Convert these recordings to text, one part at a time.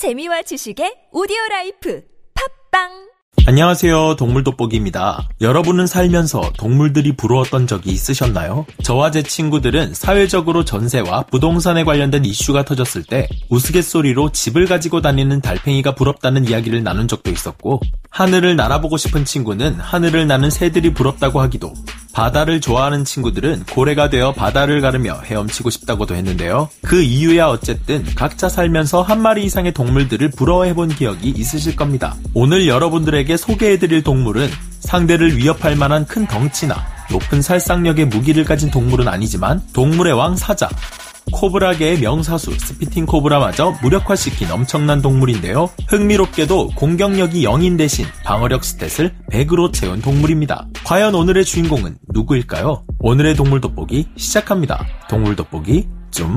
재미와 지식의 오디오 life 팟빵 안녕하세요. 동물 돋보기입니다. 여러분은 살면서 동물들이 부러웠던 적이 있으셨나요? 저와 제 친구들은 사회적으로 전세와 부동산에 관련된 이슈가 터졌을 때 우스갯소리로 집을 가지고 다니는 달팽이가 부럽다는 이야기를 나눈 적도 있었고 하늘을 날아보고 싶은 친구는 하늘을 나는 새들이 부럽다고 하기도 바다를 좋아하는 친구들은 고래가 되어 바다를 가르며 헤엄치고 싶다고도 했는데요. 그 이유야 어쨌든 각자 살면서 한 마리 이상의 동물들을 부러워해본 기억이 있으실 겁니다. 오늘 여러분들에게 소개해드릴 동물은 상대를 위협할 만한 큰 덩치나 높은 살상력의 무기를 가진 동물은 아니지만 동물의 왕 사자, 코브라계의 명사수 spitting 코브라마저 무력화시킨 엄청난 동물인데요. 흥미롭게도 공격력이 0인 대신 방어력 stat을 100으로 채운 동물입니다. 과연 오늘의 주인공은 누구일까요? 오늘의 동물 돋보기 시작합니다. 동물 돋보기 줌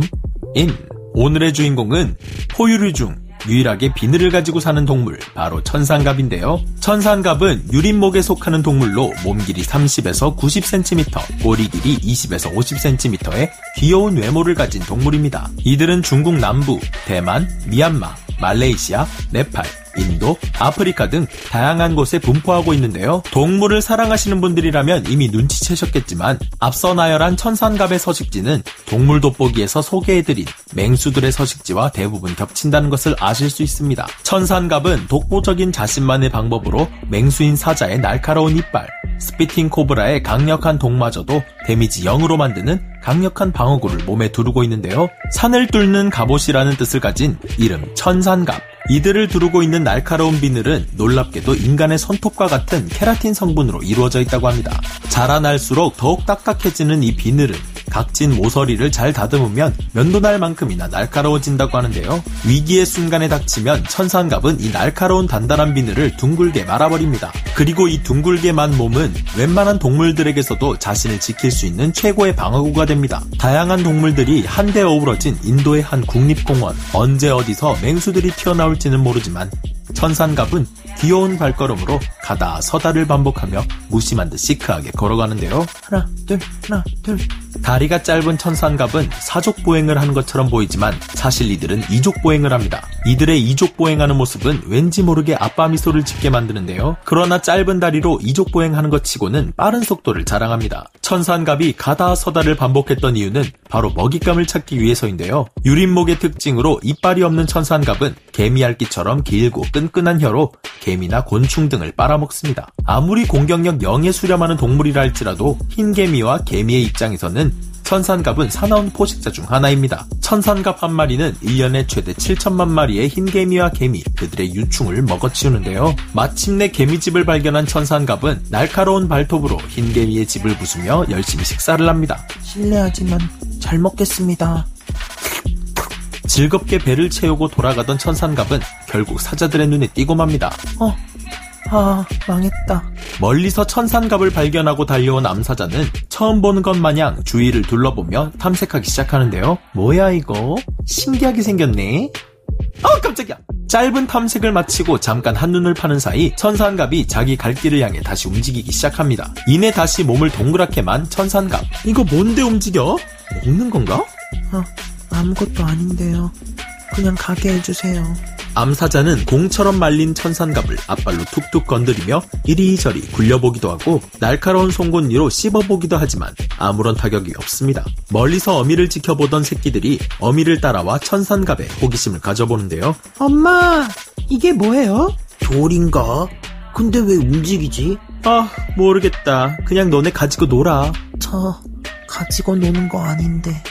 인. 오늘의 주인공은 포유류 중 유일하게 비늘을 가지고 사는 동물 바로 천산갑인데요. 천산갑은 유린목에 속하는 동물로 몸 길이 30에서 90cm, 꼬리 길이 20에서 50cm의 귀여운 외모를 가진 동물입니다. 이들은 중국 남부, 대만, 미얀마, 말레이시아, 네팔, 인도, 아프리카 등 다양한 곳에 분포하고 있는데요. 동물을 사랑하시는 분들이라면 이미 눈치채셨겠지만 앞서 나열한 천산갑의 서식지는 동물 돋보기에서 소개해드린 맹수들의 서식지와 대부분 겹친다는 것을 아실 수 있습니다. 천산갑은 독보적인 자신만의 방법으로 맹수인 사자의 날카로운 이빨, spitting 코브라의 강력한 독마저도 데미지 0으로 만드는 강력한 방어구를 몸에 두르고 있는데요. 산을 뚫는 갑옷이라는 뜻을 가진 이름 천산갑. 이들을 두르고 있는 날카로운 비늘은 놀랍게도 인간의 손톱과 같은 케라틴 성분으로 이루어져 있다고 합니다. 자라날수록 더욱 딱딱해지는 이 비늘은 각진 모서리를 잘 다듬으면 면도날 만큼이나 날카로워진다고 하는데요. 위기의 순간에 닥치면 천산갑은 이 날카로운 단단한 비늘을 둥글게 말아버립니다. 그리고 이 둥글게 만 몸은 웬만한 동물들에게서도 자신을 지킬 수 있는 최고의 방어구가 됩니다. 다양한 동물들이 한데 어우러진 인도의 한 국립공원. 언제 어디서 맹수들이 튀어나올지는 모르지만 천산갑은 귀여운 발걸음으로 가다 서다를 반복하며 무심한 듯 시크하게 걸어가는데요. 하나, 둘, 하나, 둘. 다리가 짧은 천산갑은 사족 보행을 하는 것처럼 보이지만 사실 이들은 이족 보행을 합니다. 이들의 이족 보행하는 모습은 왠지 모르게 아빠 미소를 짓게 만드는데요. 그러나 짧은 다리로 이족 보행하는 것 치고는 빠른 속도를 자랑합니다. 천산갑이 가다 서다를 반복했던 이유는 바로 먹잇감을 찾기 위해서인데요. 유린목의 특징으로 이빨이 없는 천산갑은 개미알기처럼 길고 끈끈한 혀로 개미나 곤충 등을 빨아먹습니다. 아무리 공격력 0에 수렴하는 동물이라 할지라도 흰 개미와 개미의 입장에서는 천산갑은 사나운 포식자 중 하나입니다. 천산갑 한 마리는 1년에 최대 7천만 마리의 흰개미와 개미, 그들의 유충을 먹어치우는데요. 마침내 개미집을 발견한 천산갑은 날카로운 발톱으로 흰개미의 집을 부수며 열심히 식사를 합니다. 실례하지만 잘 먹겠습니다. 즐겁게 배를 채우고 돌아가던 천산갑은 결국 사자들의 눈에 띄고 맙니다. 어, 아, 망했다. 멀리서 천산갑을 발견하고 달려온 암사자는 처음 보는 것 마냥 주위를 둘러보며 탐색하기 시작하는데요. 뭐야 이거? 신기하게 생겼네. 어 깜짝이야. 짧은 탐색을 마치고 잠깐 한눈을 파는 사이 천산갑이 자기 갈 길을 향해 다시 움직이기 시작합니다. 이내 다시 몸을 동그랗게 만 천산갑. 이거 뭔데 움직여? 먹는 건가? 아, 아무것도 아닌데요. 그냥 가게 해주세요. 암사자는 공처럼 말린 천산갑을 앞발로 툭툭 건드리며 이리저리 굴려보기도 하고 날카로운 송곳니로 씹어보기도 하지만 아무런 타격이 없습니다. 멀리서 어미를 지켜보던 새끼들이 어미를 따라와 천산갑에 호기심을 가져보는데요. 엄마, 이게 뭐예요? 돌인가? 근데 왜 움직이지? 아 모르겠다. 그냥 너네 가지고 놀아. 저 가지고 노는 거 아닌데.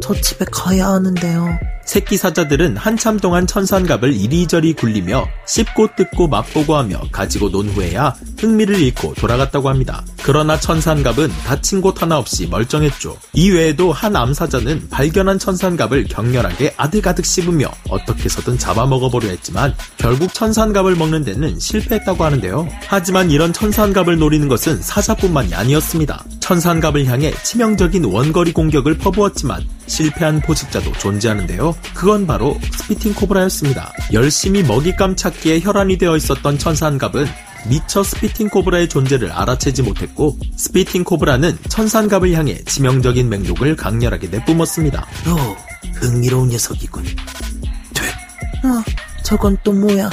저 집에 가야 하는데요. 새끼 사자들은 한참 동안 천산갑을 이리저리 굴리며 씹고 뜯고 맛보고 하며 가지고 논 후에야 흥미를 잃고 돌아갔다고 합니다. 그러나 천산갑은 다친 곳 하나 없이 멀쩡했죠. 이 외에도 한 암사자는 발견한 천산갑을 격렬하게 아득아득 씹으며 어떻게 해서든 잡아먹어보려 했지만 결국 천산갑을 먹는 데는 실패했다고 하는데요. 하지만 이런 천산갑을 노리는 것은 사자뿐만이 아니었습니다. 천산갑을 향해 치명적인 원거리 공격을 퍼부었지만 실패한 포식자도 존재하는데요. 그건 바로 spitting 코브라였습니다. 열심히 먹잇감 찾기에 혈안이 되어 있었던 천산갑은 미처 spitting 코브라의 존재를 알아채지 못했고 spitting 코브라는 천산갑을 향해 치명적인 맹독을 강렬하게 내뿜었습니다. 너 흥미로운 녀석이군. 아, 저건 또 뭐야?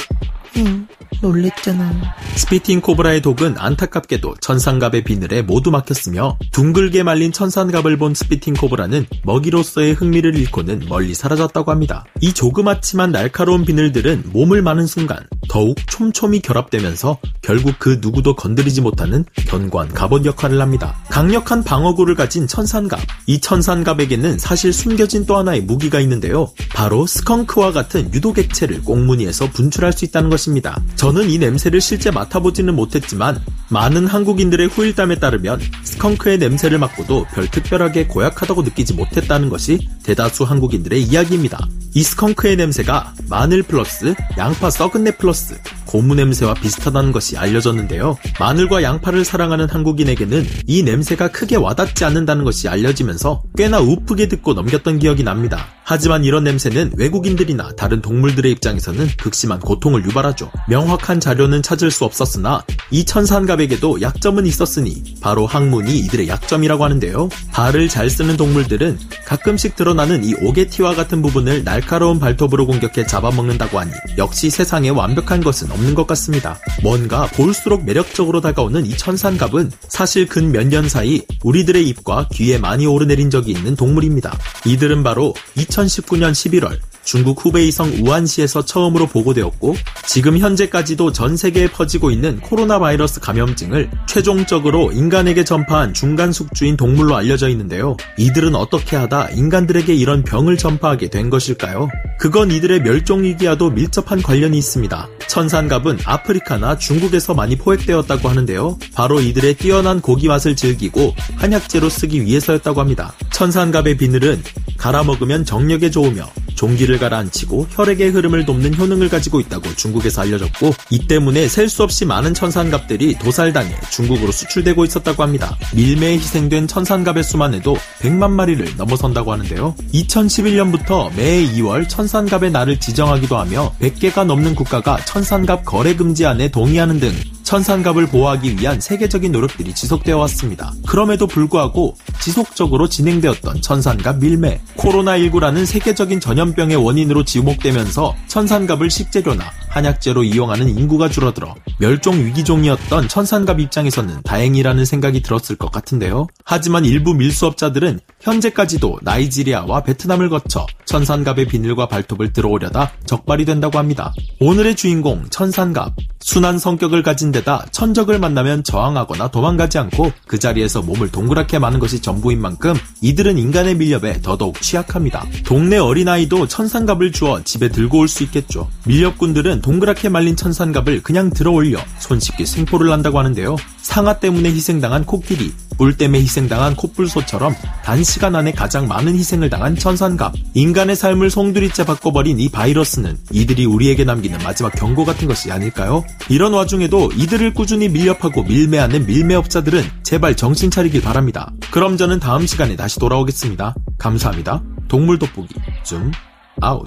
응, 놀랬잖아. spitting 코브라의 독은 안타깝게도 천산갑의 비늘에 모두 막혔으며 둥글게 말린 천산갑을 본 spitting 코브라는 먹이로서의 흥미를 잃고는 멀리 사라졌다고 합니다. 이 조그맣지만 날카로운 비늘들은 몸을 마는 순간 더욱 촘촘히 결합되면서 결국 그 누구도 건드리지 못하는 견고한 갑옷 역할을 합니다. 강력한 방어구를 가진 천산갑. 이 천산갑에게는 사실 숨겨진 또 하나의 무기가 있는데요. 바로 스컹크와 같은 유독 액체를 꽁무니에서 분출할 수 있다는 것입니다. 저는 이 냄새를 실제 맡아보지는 못했지만 많은 한국인들의 후일담에 따르면 스컹크의 냄새를 맡고도 별 특별하게 고약하다고 느끼지 못했다는 것이 대다수 한국인들의 이야기입니다. 이 스컹크의 냄새가 마늘 플러스 양파 썩은 내 플러스 고무 냄새와 비슷하다는 것이 알려졌는데요. 마늘과 양파를 사랑하는 한국인에게는 이 냄새가 크게 와닿지 않는다는 것이 알려지면서 꽤나 우프게 듣고 넘겼던 기억이 납니다. 하지만 이런 냄새는 외국인들이나 다른 동물들의 입장에서는 극심한 고통을 유발하죠. 명확한 자료는 찾을 수 없었으나 이 천산갑에게도 약점은 있었으니 바로 항문이 이들의 약점이라고 하는데요. 발을 잘 쓰는 동물들은 가끔씩 드러나는 이 오게티와 같은 부분을 날 카로운 발톱으로 공격해 잡아먹는다고 하니 역시 세상에 완벽한 것은 없는 것 같습니다. 뭔가 볼수록 매력적으로 다가오는 이 천산갑은 사실 근 몇 년 사이 우리들의 입과 귀에 많이 오르내린 적이 있는 동물입니다. 이들은 바로 2019년 11월 중국 후베이성 우한시에서 처음으로 보고되었고 지금 현재까지도 전 세계에 퍼지고 있는 코로나 바이러스 감염증을 최종적으로 인간에게 전파한 중간 숙주인 동물로 알려져 있는데요. 이들은 어떻게 하다 인간들에게 이런 병을 전파하게 된 것일까요? 그건 이들의 멸종 위기와도 밀접한 관련이 있습니다. 천산갑은 아프리카나 중국에서 많이 포획되었다고 하는데요. 바로 이들의 뛰어난 고기 맛을 즐기고 한약재로 쓰기 위해서였다고 합니다. 천산갑의 비늘은 갈아 먹으면 정력에 좋으며 종기를 가라앉히고 혈액의 흐름을 돕는 효능을 가지고 있다고 중국에서 알려졌고 이 때문에 셀 수 없이 많은 천산갑들이 도살당해 중국으로 수출되고 있었다고 합니다. 밀매에 희생된 천산갑의 수만 해도 100만 마리를 넘어선다고 하는데요. 2011년부터 매해 2월 천산갑의 날을 지정하기도 하며 100개가 넘는 국가가 천산갑 거래 금지 안에 동의하는 등 천산갑을 보호하기 위한 세계적인 노력들이 지속되어 왔습니다. 그럼에도 불구하고 지속적으로 진행되었던 천산갑 밀매, 코로나19라는 세계적인 전염병의 원인으로 지목되면서 천산갑을 식재료나 한약재로 이용하는 인구가 줄어들어 멸종 위기종이었던 천산갑 입장에서는 다행이라는 생각이 들었을 것 같은데요. 하지만 일부 밀수업자들은 현재까지도 나이지리아와 베트남을 거쳐 천산갑의 비늘과 발톱을 들어오려다 적발이 된다고 합니다. 오늘의 주인공 천산갑 순한 성격을 가진 데다 천적을 만나면 저항하거나 도망가지 않고 그 자리에서 몸을 동그랗게 마는 것이 전부인 만큼 이들은 인간의 밀렵에 더더욱 취약합니다. 동네 어린아이도 천산갑을 주어 집에 들고 올 수 있겠죠. 밀렵꾼들은 동그랗게 말린 천산갑을 그냥 들어올려 손쉽게 생포를 한다고 하는데요. 상아 때문에 희생당한 코끼리, 물 때문에 희생당한 코뿔소처럼 단시간 안에 가장 많은 희생을 당한 천산갑. 인간의 삶을 송두리째 바꿔버린 이 바이러스는 이들이 우리에게 남기는 마지막 경고 같은 것이 아닐까요? 이런 와중에도 이들을 꾸준히 밀렵하고 밀매하는 밀매업자들은 제발 정신 차리길 바랍니다. 그럼 저는 다음 시간에 다시 돌아오겠습니다. 감사합니다. 동물 돋보기 줌 아웃.